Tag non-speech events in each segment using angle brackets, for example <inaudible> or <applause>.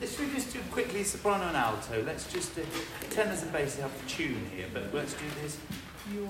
Let's just do quickly soprano and alto. Let's just uh, do tenors and bass have to tune here, but let's do this. Your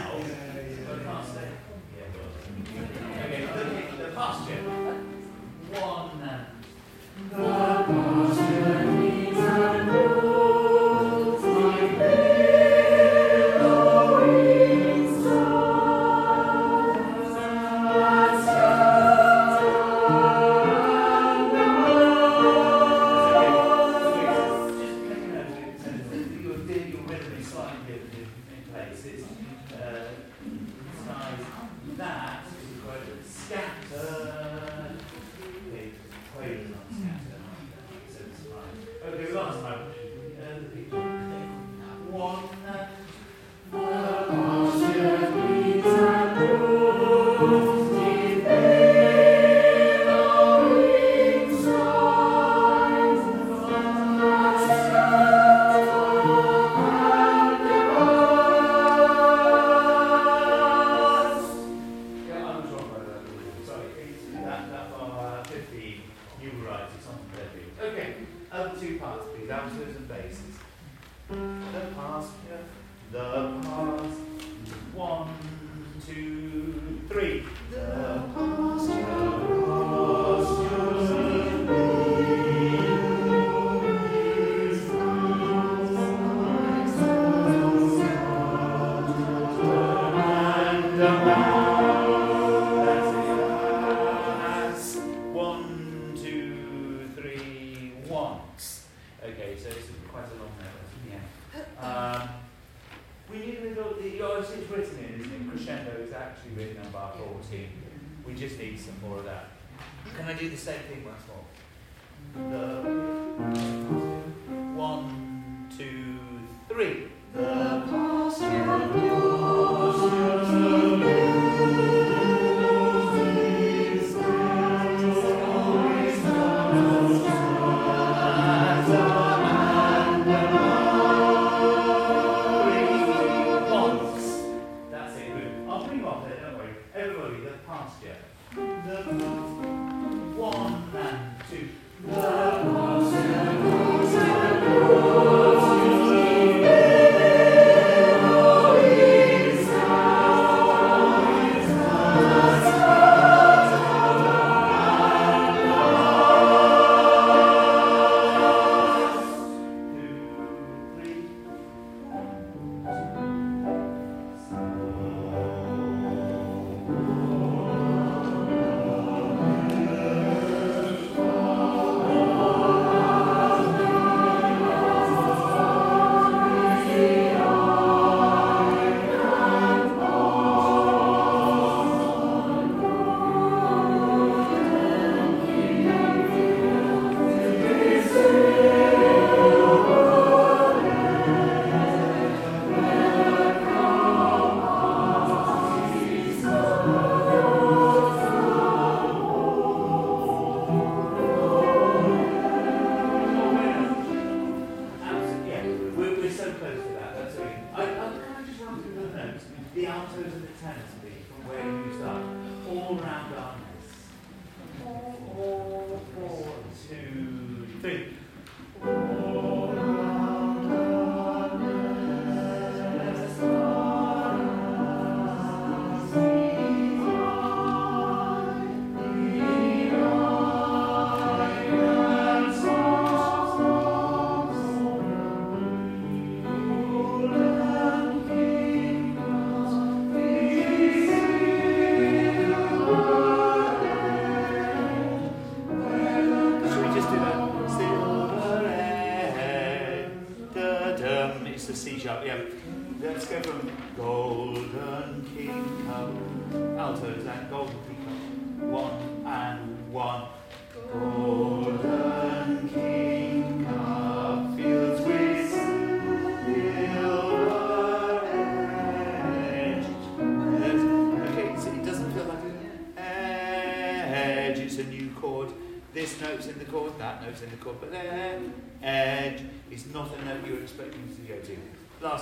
now,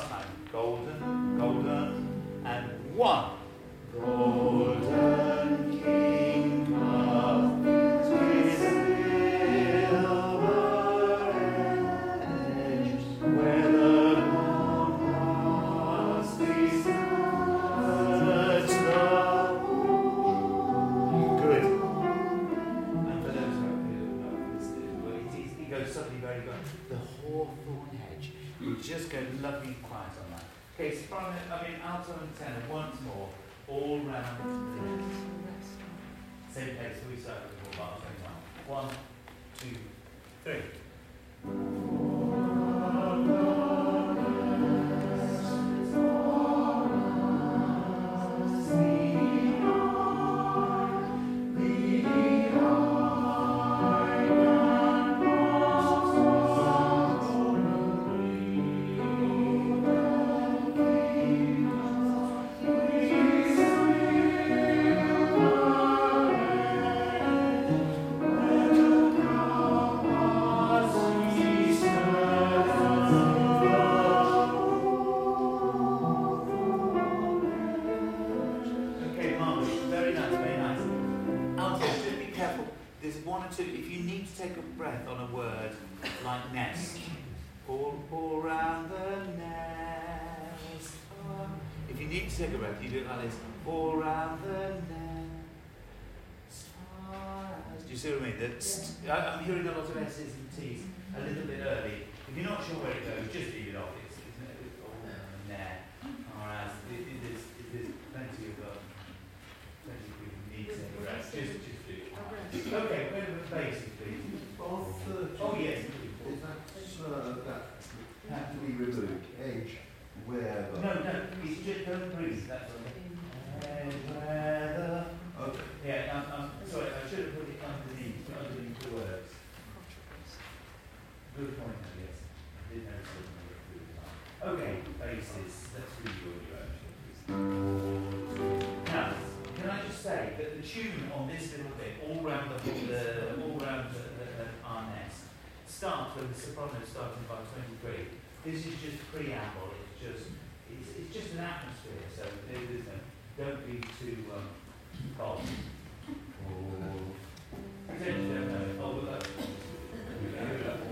time. Golden, golden, and one. Golden. exponent, I mean, out of ten, once more, all round fingers. Same place, we circle the whole. One, two, a little bit early. If you're not sure where it goes, just leave it off. It's, it's, it's all there. Whereas it, it, there's, there's plenty of um, plenty of people need to rest. Just, just do it. Okay, go please. Oh, yes. Is that, uh, that had to be removed, edge, where. No, no, it's just don't breathe, that's I guess. Did notice it when I looked through the time. Okay, basses. Let's read your direction. Now, can I just say that the tune on this little bit, all round the, the all round the, the, the, our nest, starts with the soprano starting by 23. This is just preamble. It's just it's, it's just an atmosphere. So there is no, don't be too um, bold. Pretend you don't know. Oh. <laughs> Here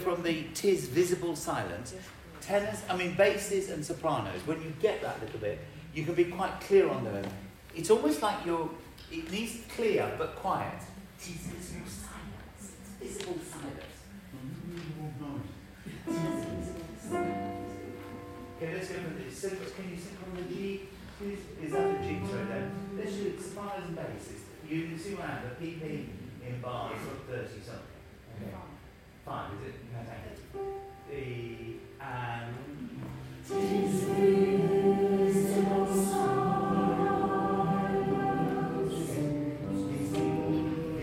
from the tis visible silence? Tenors, I mean basses and sopranos. When you get that little bit, you can be quite clear on them. It's almost like you're. It needs clear but quiet. Tis visible silence. It's visible silence. Okay, let's go for this. So, can you sing on the G? Is, is that the G right there? Let's do it sopranos and basses. You can see around the PP in bars of 30 something. Okay. Fine, is it? Okay. The, and,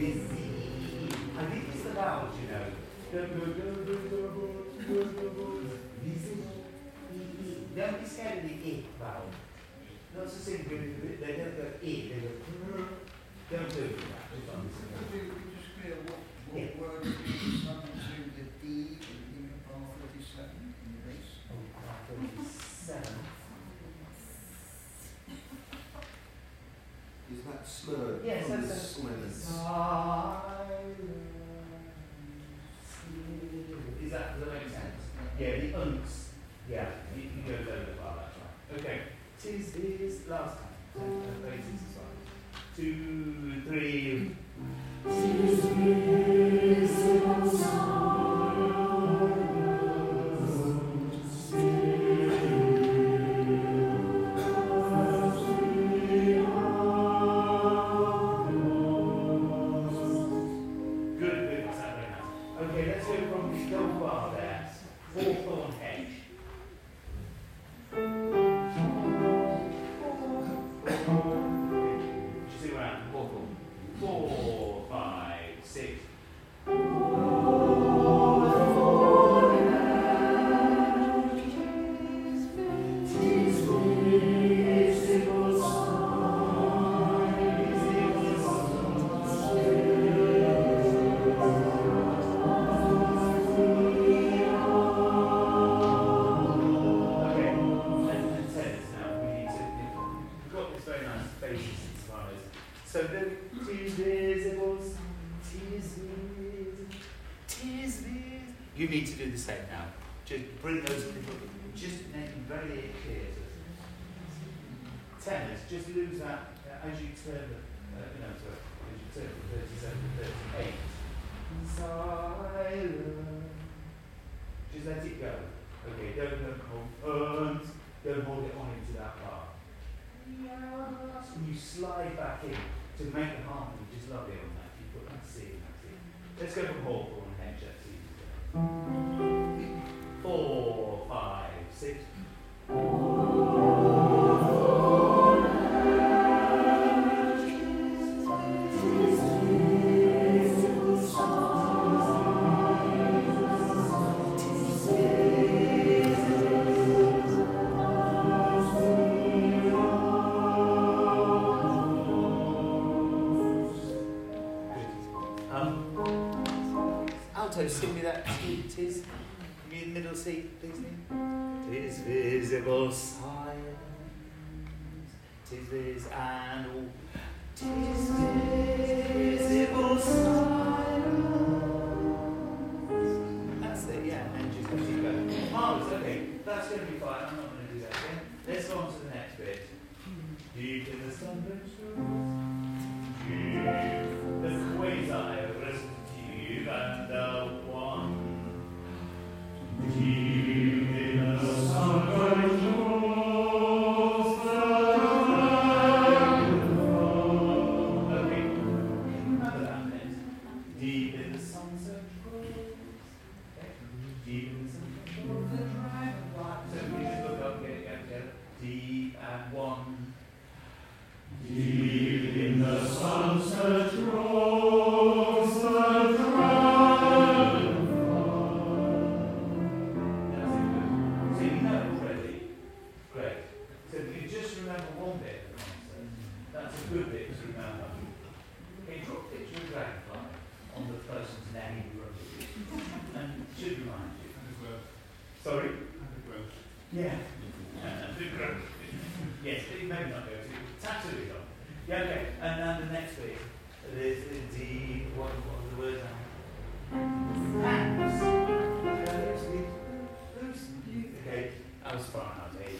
I think it's the vowels, you know. Don't be scared of the I vowel. Lots of singers, they don't go I, they go Don't do that. Just on this Could you could you just clear what, Yeah. what word is assigned to the D in bar thirty-seven in the bass? Oh, thirty-seven. Is? Yes, from the a silence? silence. Is that, does that make sense? Yeah, the unks. Yeah, you, you go over well, that's right. Okay. Tis is last time. Basis as well. Two, three. Good, Steve, please, Tis visible silence. tis vis and all. Tis visible. That's it, yeah, and just keep going. Marvellous, okay, that's going to be fine. I'm not going to do that again. Let's go on to the next bit. Do you in the sunlit Yeah, okay. And then the next week, is D. what, what was the word now? Thanks. Okay, that. Okay, I was fine, I was eight.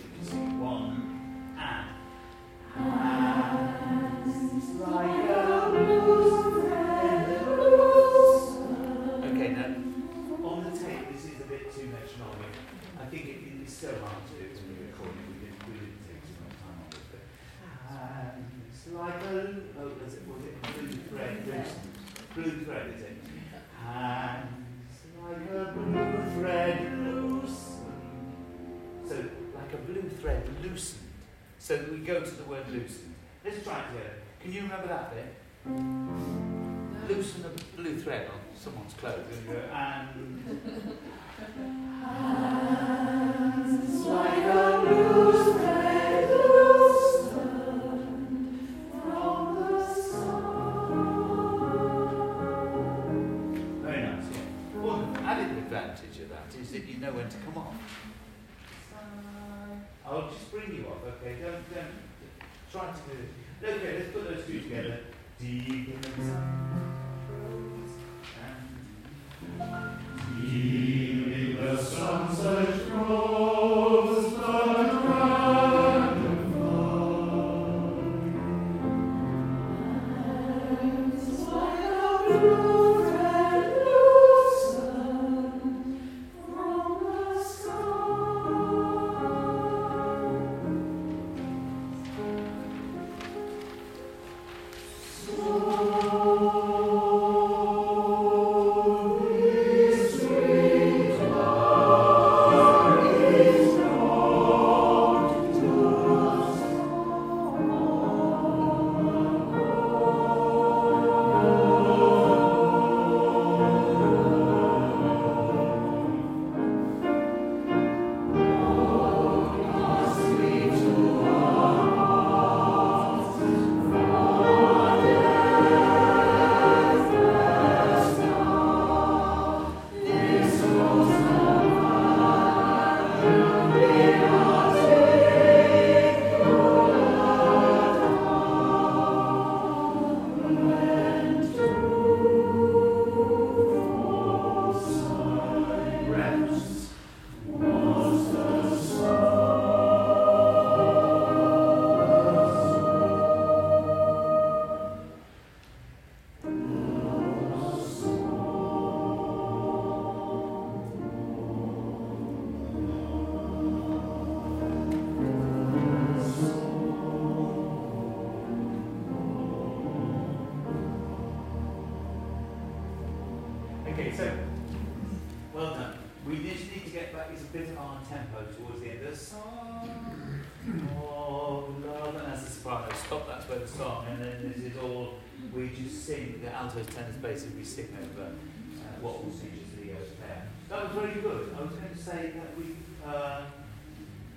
That was very good. I was going to say that we, uh,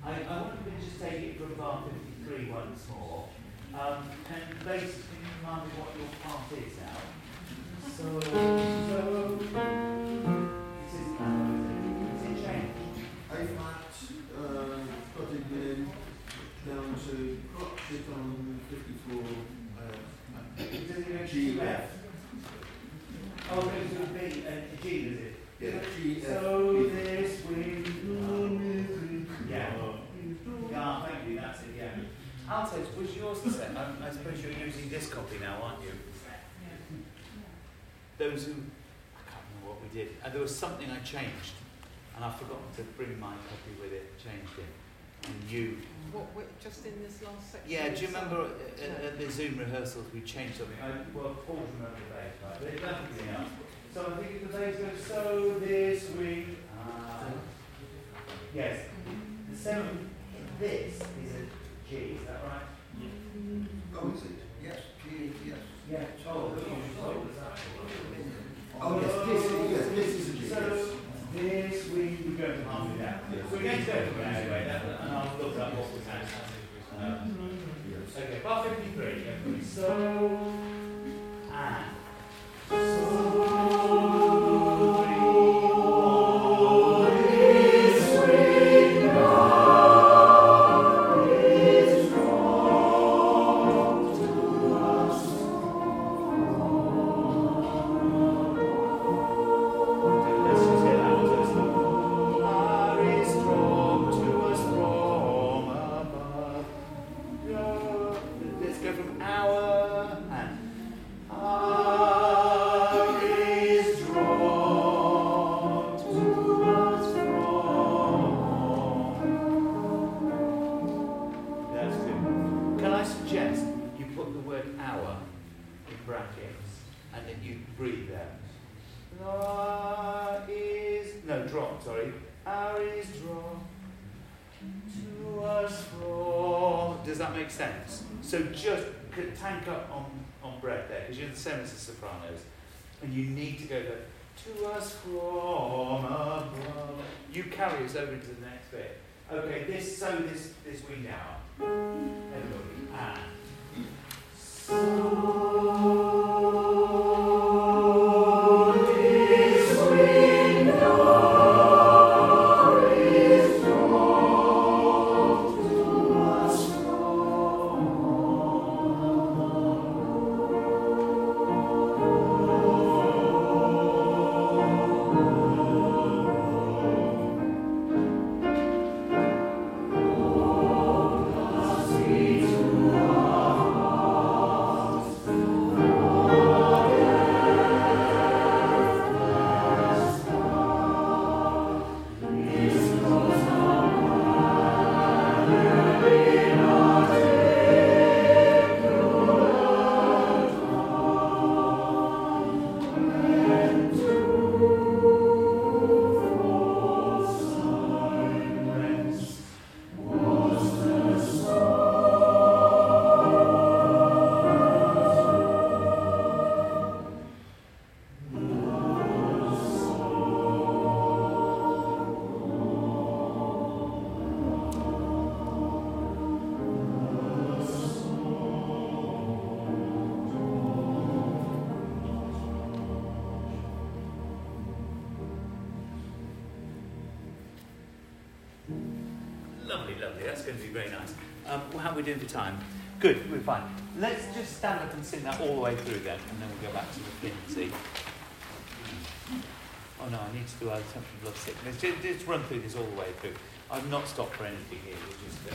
I, I wanted to just take it from bar 53 once more. Um, and basically, remind me what your part is now? So, so, this is of, is it changed? A flat, uh, putting in down to it on fifty-four, uh, Does it go to G? F. Oh, it goes to a B and a G, does it? Yeah, G F. So this wind, yeah. Yeah, thank you, that's it, yeah. Altos, was yours the same? I, I suppose you're using this copy now, aren't you? Those who, I can't remember what we did, and there was something I changed, and I've forgotten to bring my copy with it, changed it. And you, What, what, just in this last section? yeah, do you remember at, at, at the Zoom rehearsals we changed something? I, well, Paul remember the bass, right, but it's nothing else. So I think the bass goes, so this week, ah, yes, the seventh, this is a G, is that right? Oh, is it? Yes, G, yes. Yeah. Oh, but you told us that. Oh, yes, this, yes, this is a G, So yes. this week we're going to harmony now. Yes. We're going to go to that anyway, that, and I'll look up what we had. Um, Yes. Okay, bar fifty-three, everybody. So, and. So, sopranos, and you need to go there. To us from above. You carry us over into the next bit. Okay, this so this this wing down. Everybody. And so Um, well, how are we doing for time? Good, we're fine. Let's just stand up and sing that all the way through then, and then we'll go back to the flimsy. Oh no, I need to do our attention blood sick. Let's just, just run through this all the way through. I've not stopped for anything here. We're just uh,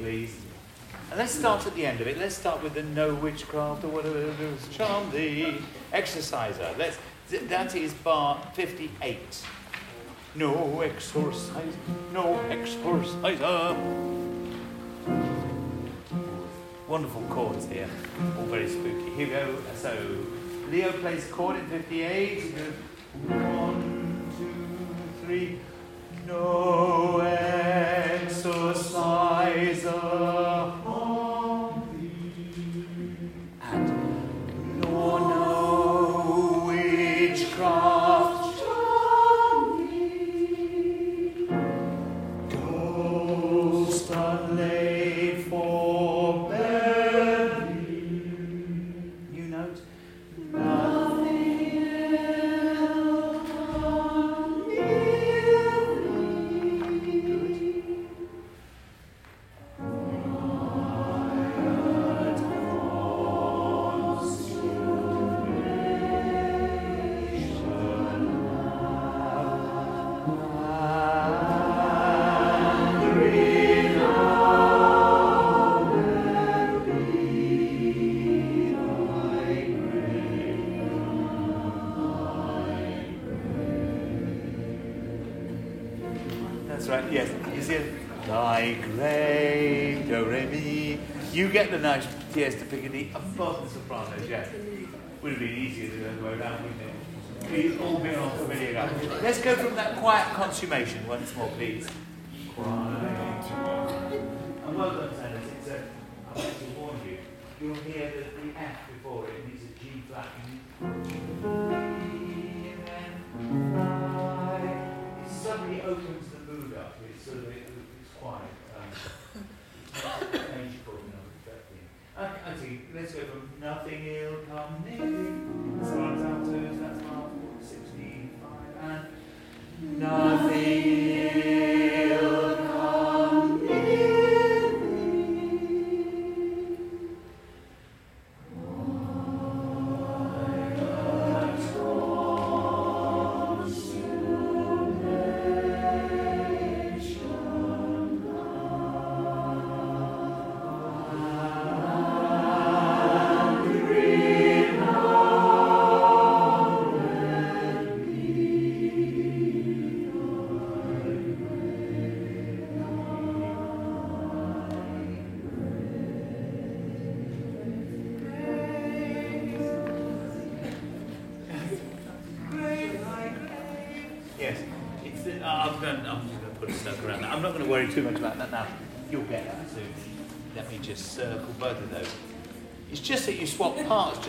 please. And let's start at the end of it. Let's start with the no witchcraft or whatever it is. Charm the exorciser. Let's. That is bar 58. No exorcise, no exorciser. Wonderful chords here, all very spooky. Here we go. So, Leo plays chord in 58. He goes one, two, three. No consummation once more, please. Quiet. And well done, Sanders. It's a, I want to warn you, you'll hear the, the F before it, and it's a G flat. It suddenly opens the mood up. It's sort of, it, it's quite um, and I see. Let's go from nothing ill come near nothing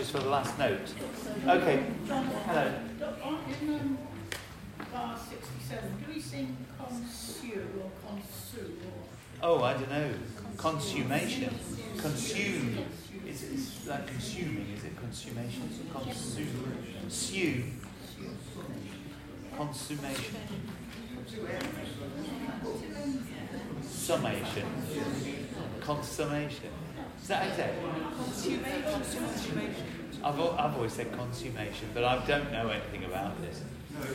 just for the last note. Okay. Hello. Bar 67, do we or? Oh, I don't know. Consummation. Consume. Is it's like consuming? Is it consumation? Consume. Sue. Consummation. Summation. Consummation. Is that how you say? I've, I've always said consummation, but I don't know anything about this. No,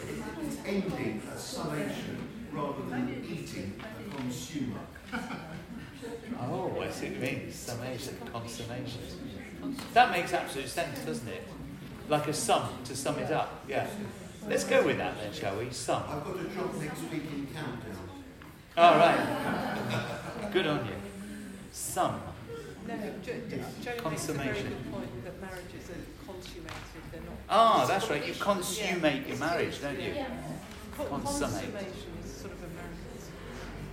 it's ending a summation rather than eating a consumer. Oh, I see what you mean. Summation, consummation. That makes absolute sense, doesn't it? Like a sum to sum it up. Yeah. Let's go with that then, shall we? Sum. I've got a job next week in Countdown. All right. Good on you. Sum. No, Jo- Jo- Joe makes a very Consummation. good point that marriages are consummated, they're not. Ah, that's right. You consummate your marriage, don't you? Con- consummate. Consummation is sort of American.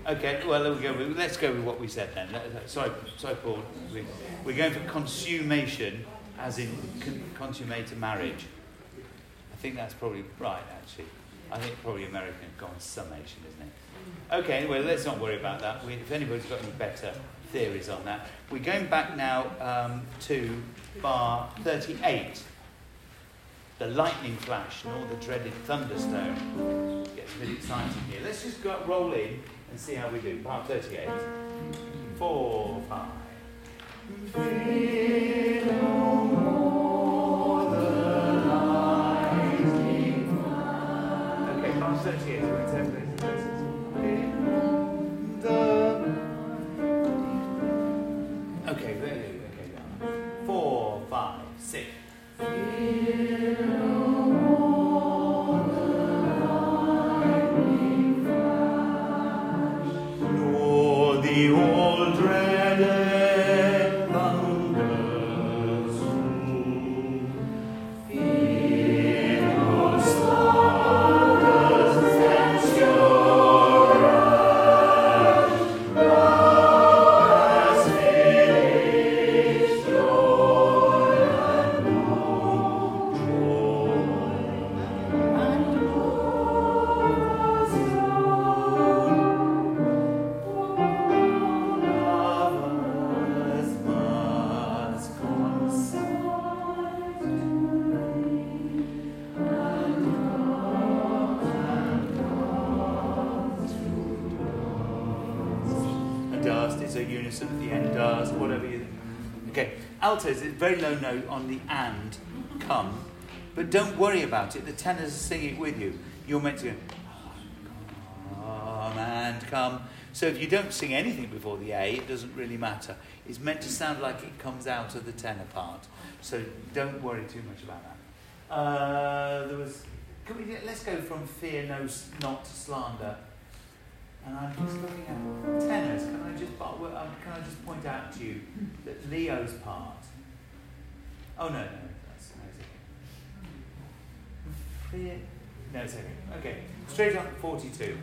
Okay. Well, there we go. Let's go with what we said then. Sorry, sorry, Paul. We- We're going for consummation, as in consummate a marriage. I think that's probably right, actually. I think probably American consummation, isn't it? Okay, well, let's not worry about that. We, if anybody's got any better theories on that. We're going back now um, to bar 38. The lightning flash and all the dreaded thunderstone. Gets a bit exciting here. Let's just go, roll in and see how we do. Bar 38. Four, five. Very low note on the and, come, but don't worry about it. The tenors sing it with you. You're meant to go, come and come. So if you don't sing anything before the A, it doesn't really matter. It's meant to sound like it comes out of the tenor part. So don't worry too much about that. Uh, there was, we, let's go from fear no, not to slander. And I'm just looking at tenors. Can I just, um, can I just point out to you that Leo's part? Oh no, no, that's no, it's okay. Fear, no, it's okay. Okay, straight on 42.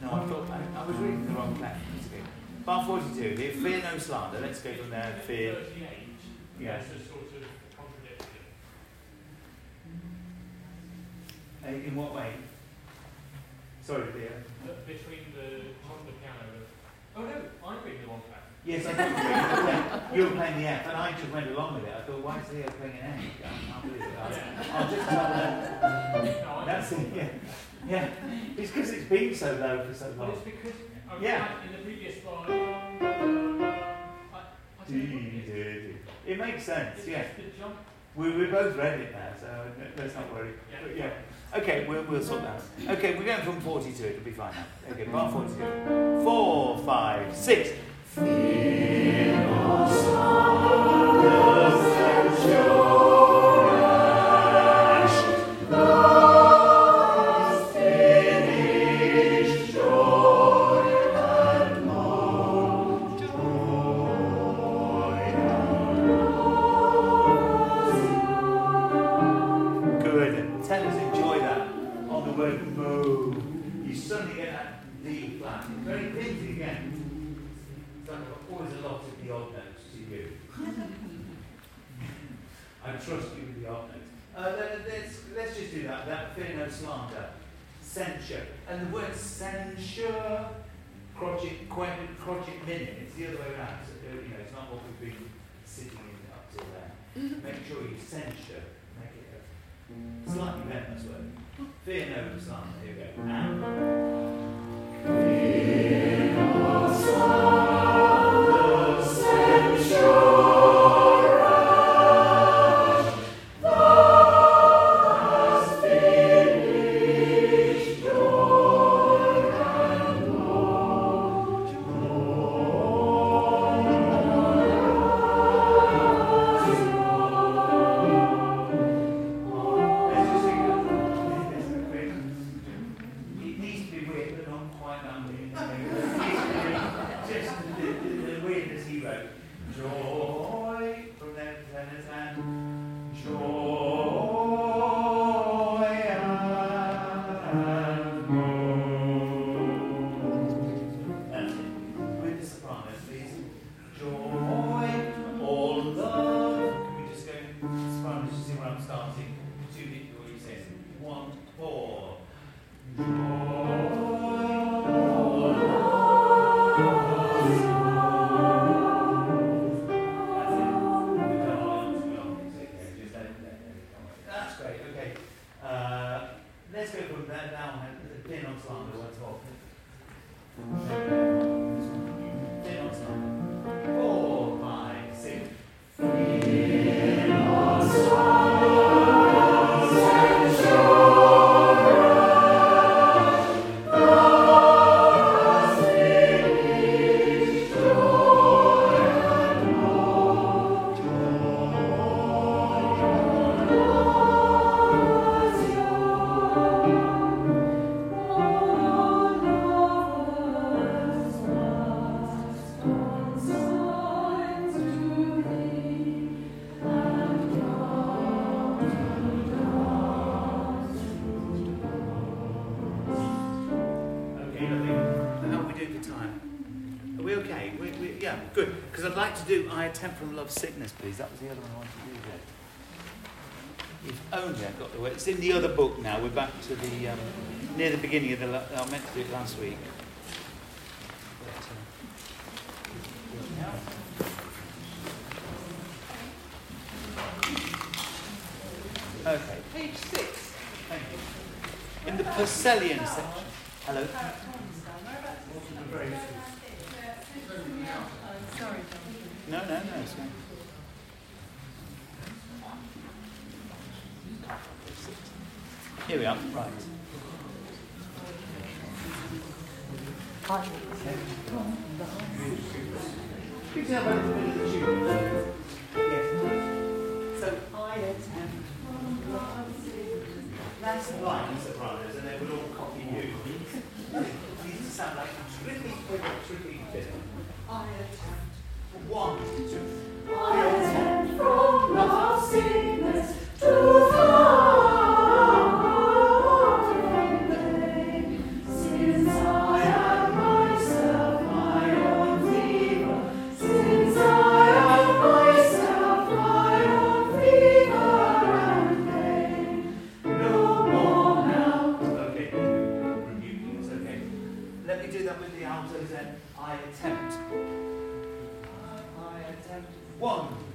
No, I thought I, I was reading the wrong. It's okay. Bar 42. Here, fear no slander. Let's go from there. Fear. Yeah. There's a sort of contradiction. Uh, in what way? Sorry, dear. Between the on the piano. Oh no, I'm reading the wrong track. Yes, I thought you were, playing, the F, and I just went along with it. I thought, why is Leo playing an F? I can't believe it. I'll, I'll just tell that. That's it, yeah. yeah. It's because it's been so low for so long. Well, it's because I yeah. in the previous slide. It, makes sense, yeah. We, we both read it now, so uh, let's not worry. But yeah. Okay, we'll, we'll sort that out. Okay, we're going from forty-two. It'll be fine now. Okay, bar 42. Four, five, six. 5, 6. Feel us, our Censure. And the word censure, crotchet, qu- crotchet minute, it's the other way around. So, uh, you know, it's not what we've been sitting in up till then. Make sure you censure. Make it a slightly venomous word. Fear no slander. Here we go. And I attempt from love sickness, please? That was the other one I wanted to do there. If only I got the word. It's in the other book now. We're back to the um, near the beginning of the. I meant to do it last week. Uh, okay. Page six. In the Purcellian section. name. Here we are, right. Hi. Okay. with the alto then I attempt. I attempt one.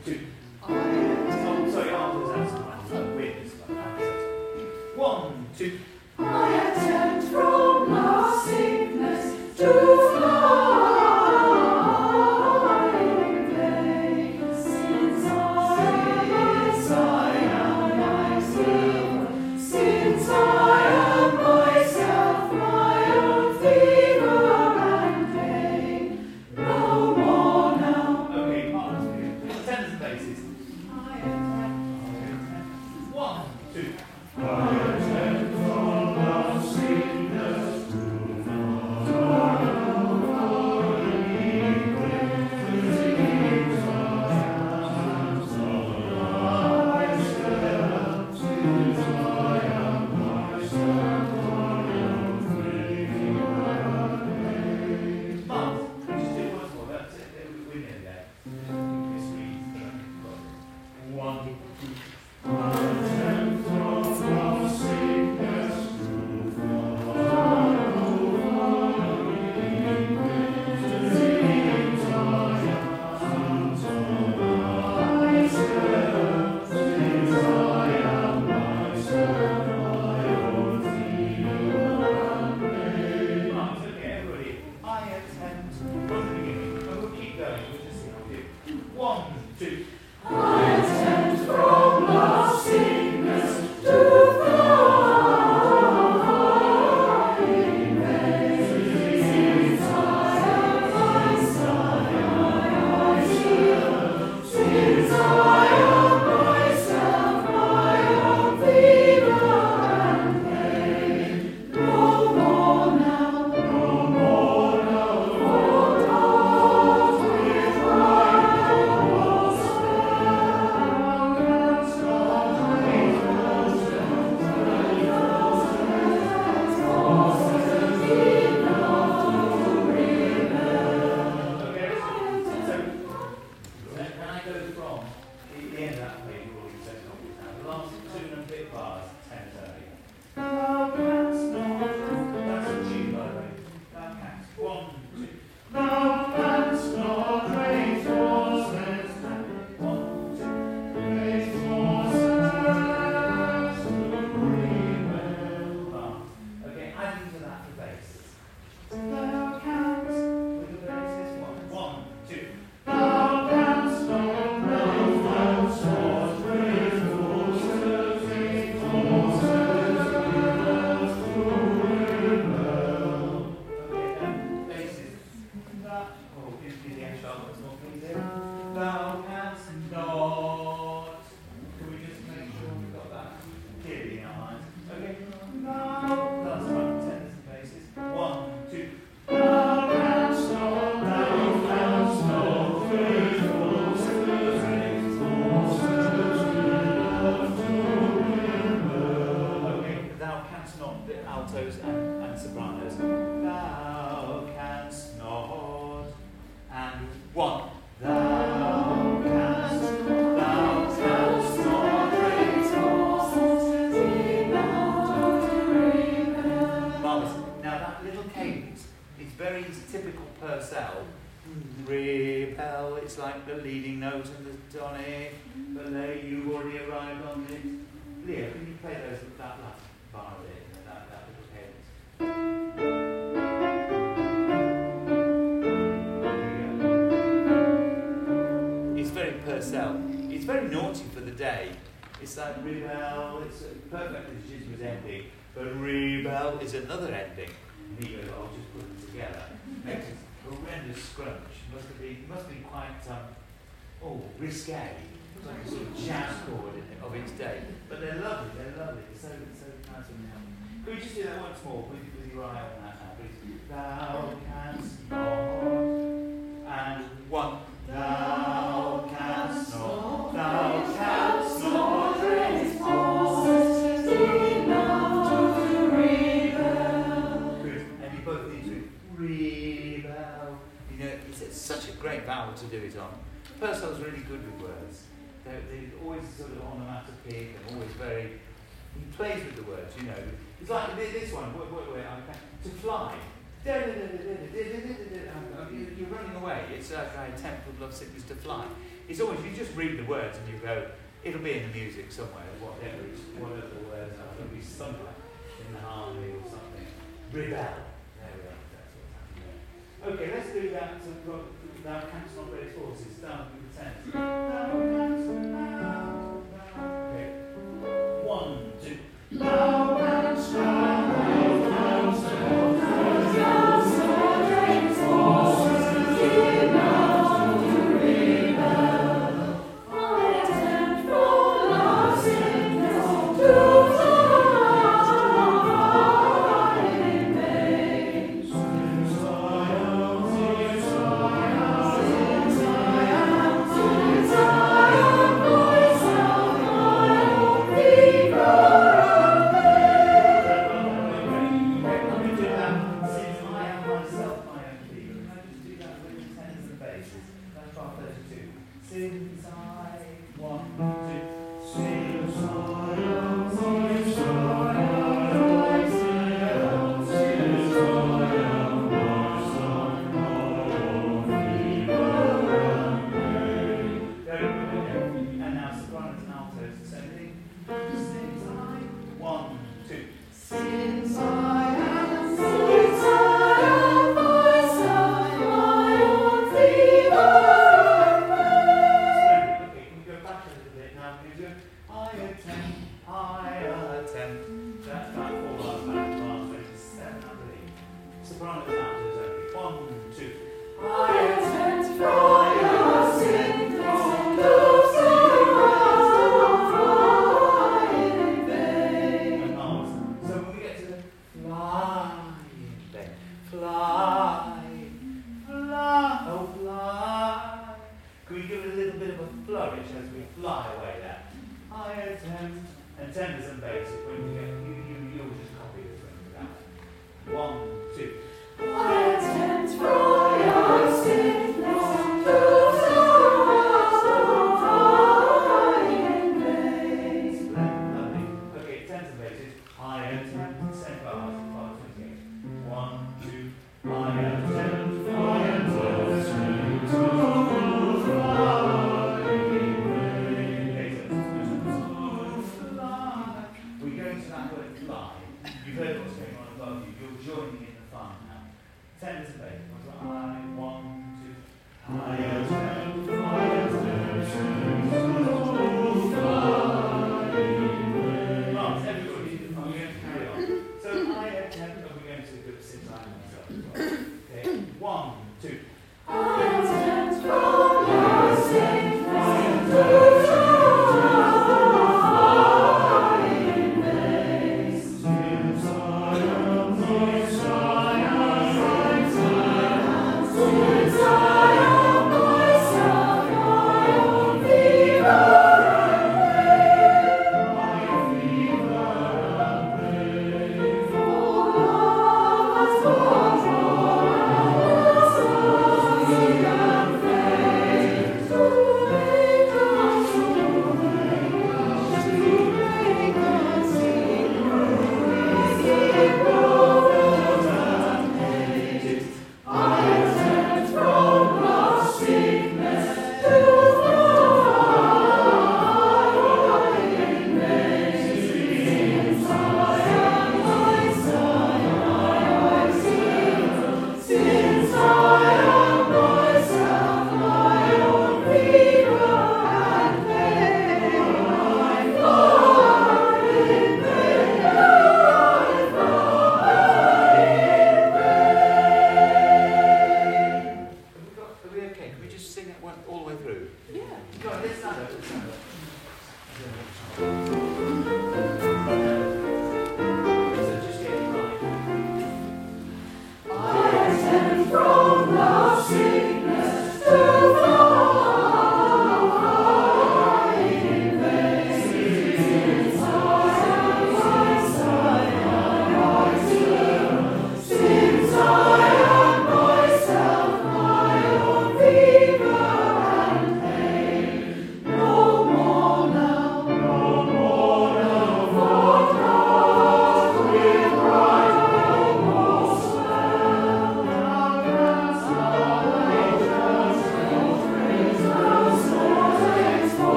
Is another ending. And he goes, I'll just put them together. Makes a horrendous scrunch. Must have been, must been quite, um, oh, risque. It's like a sort of jazz chord of its day. But they're lovely, they're lovely. So, so nice and um, Could we just do that once more with, with your eye on that now, please? Thou canst not. And one. Thou canst not. Thou canst not. Great to do it on. Purcell's really good with words. They're, they're always sort of onomatopoeic and always very. He plays with the words, you know. It's like this one, wait, wait, wait, to fly. You- You're running away. It's like I attempt with love sickness to fly. It's always, you just read the words and you go, it'll be in the music somewhere, whatever, it's, the words. It'll be somewhere in the harmony or something. Rebel. There we are. Okay, let's do that. Thou canst not raise horses. Down with the tense. Sopranos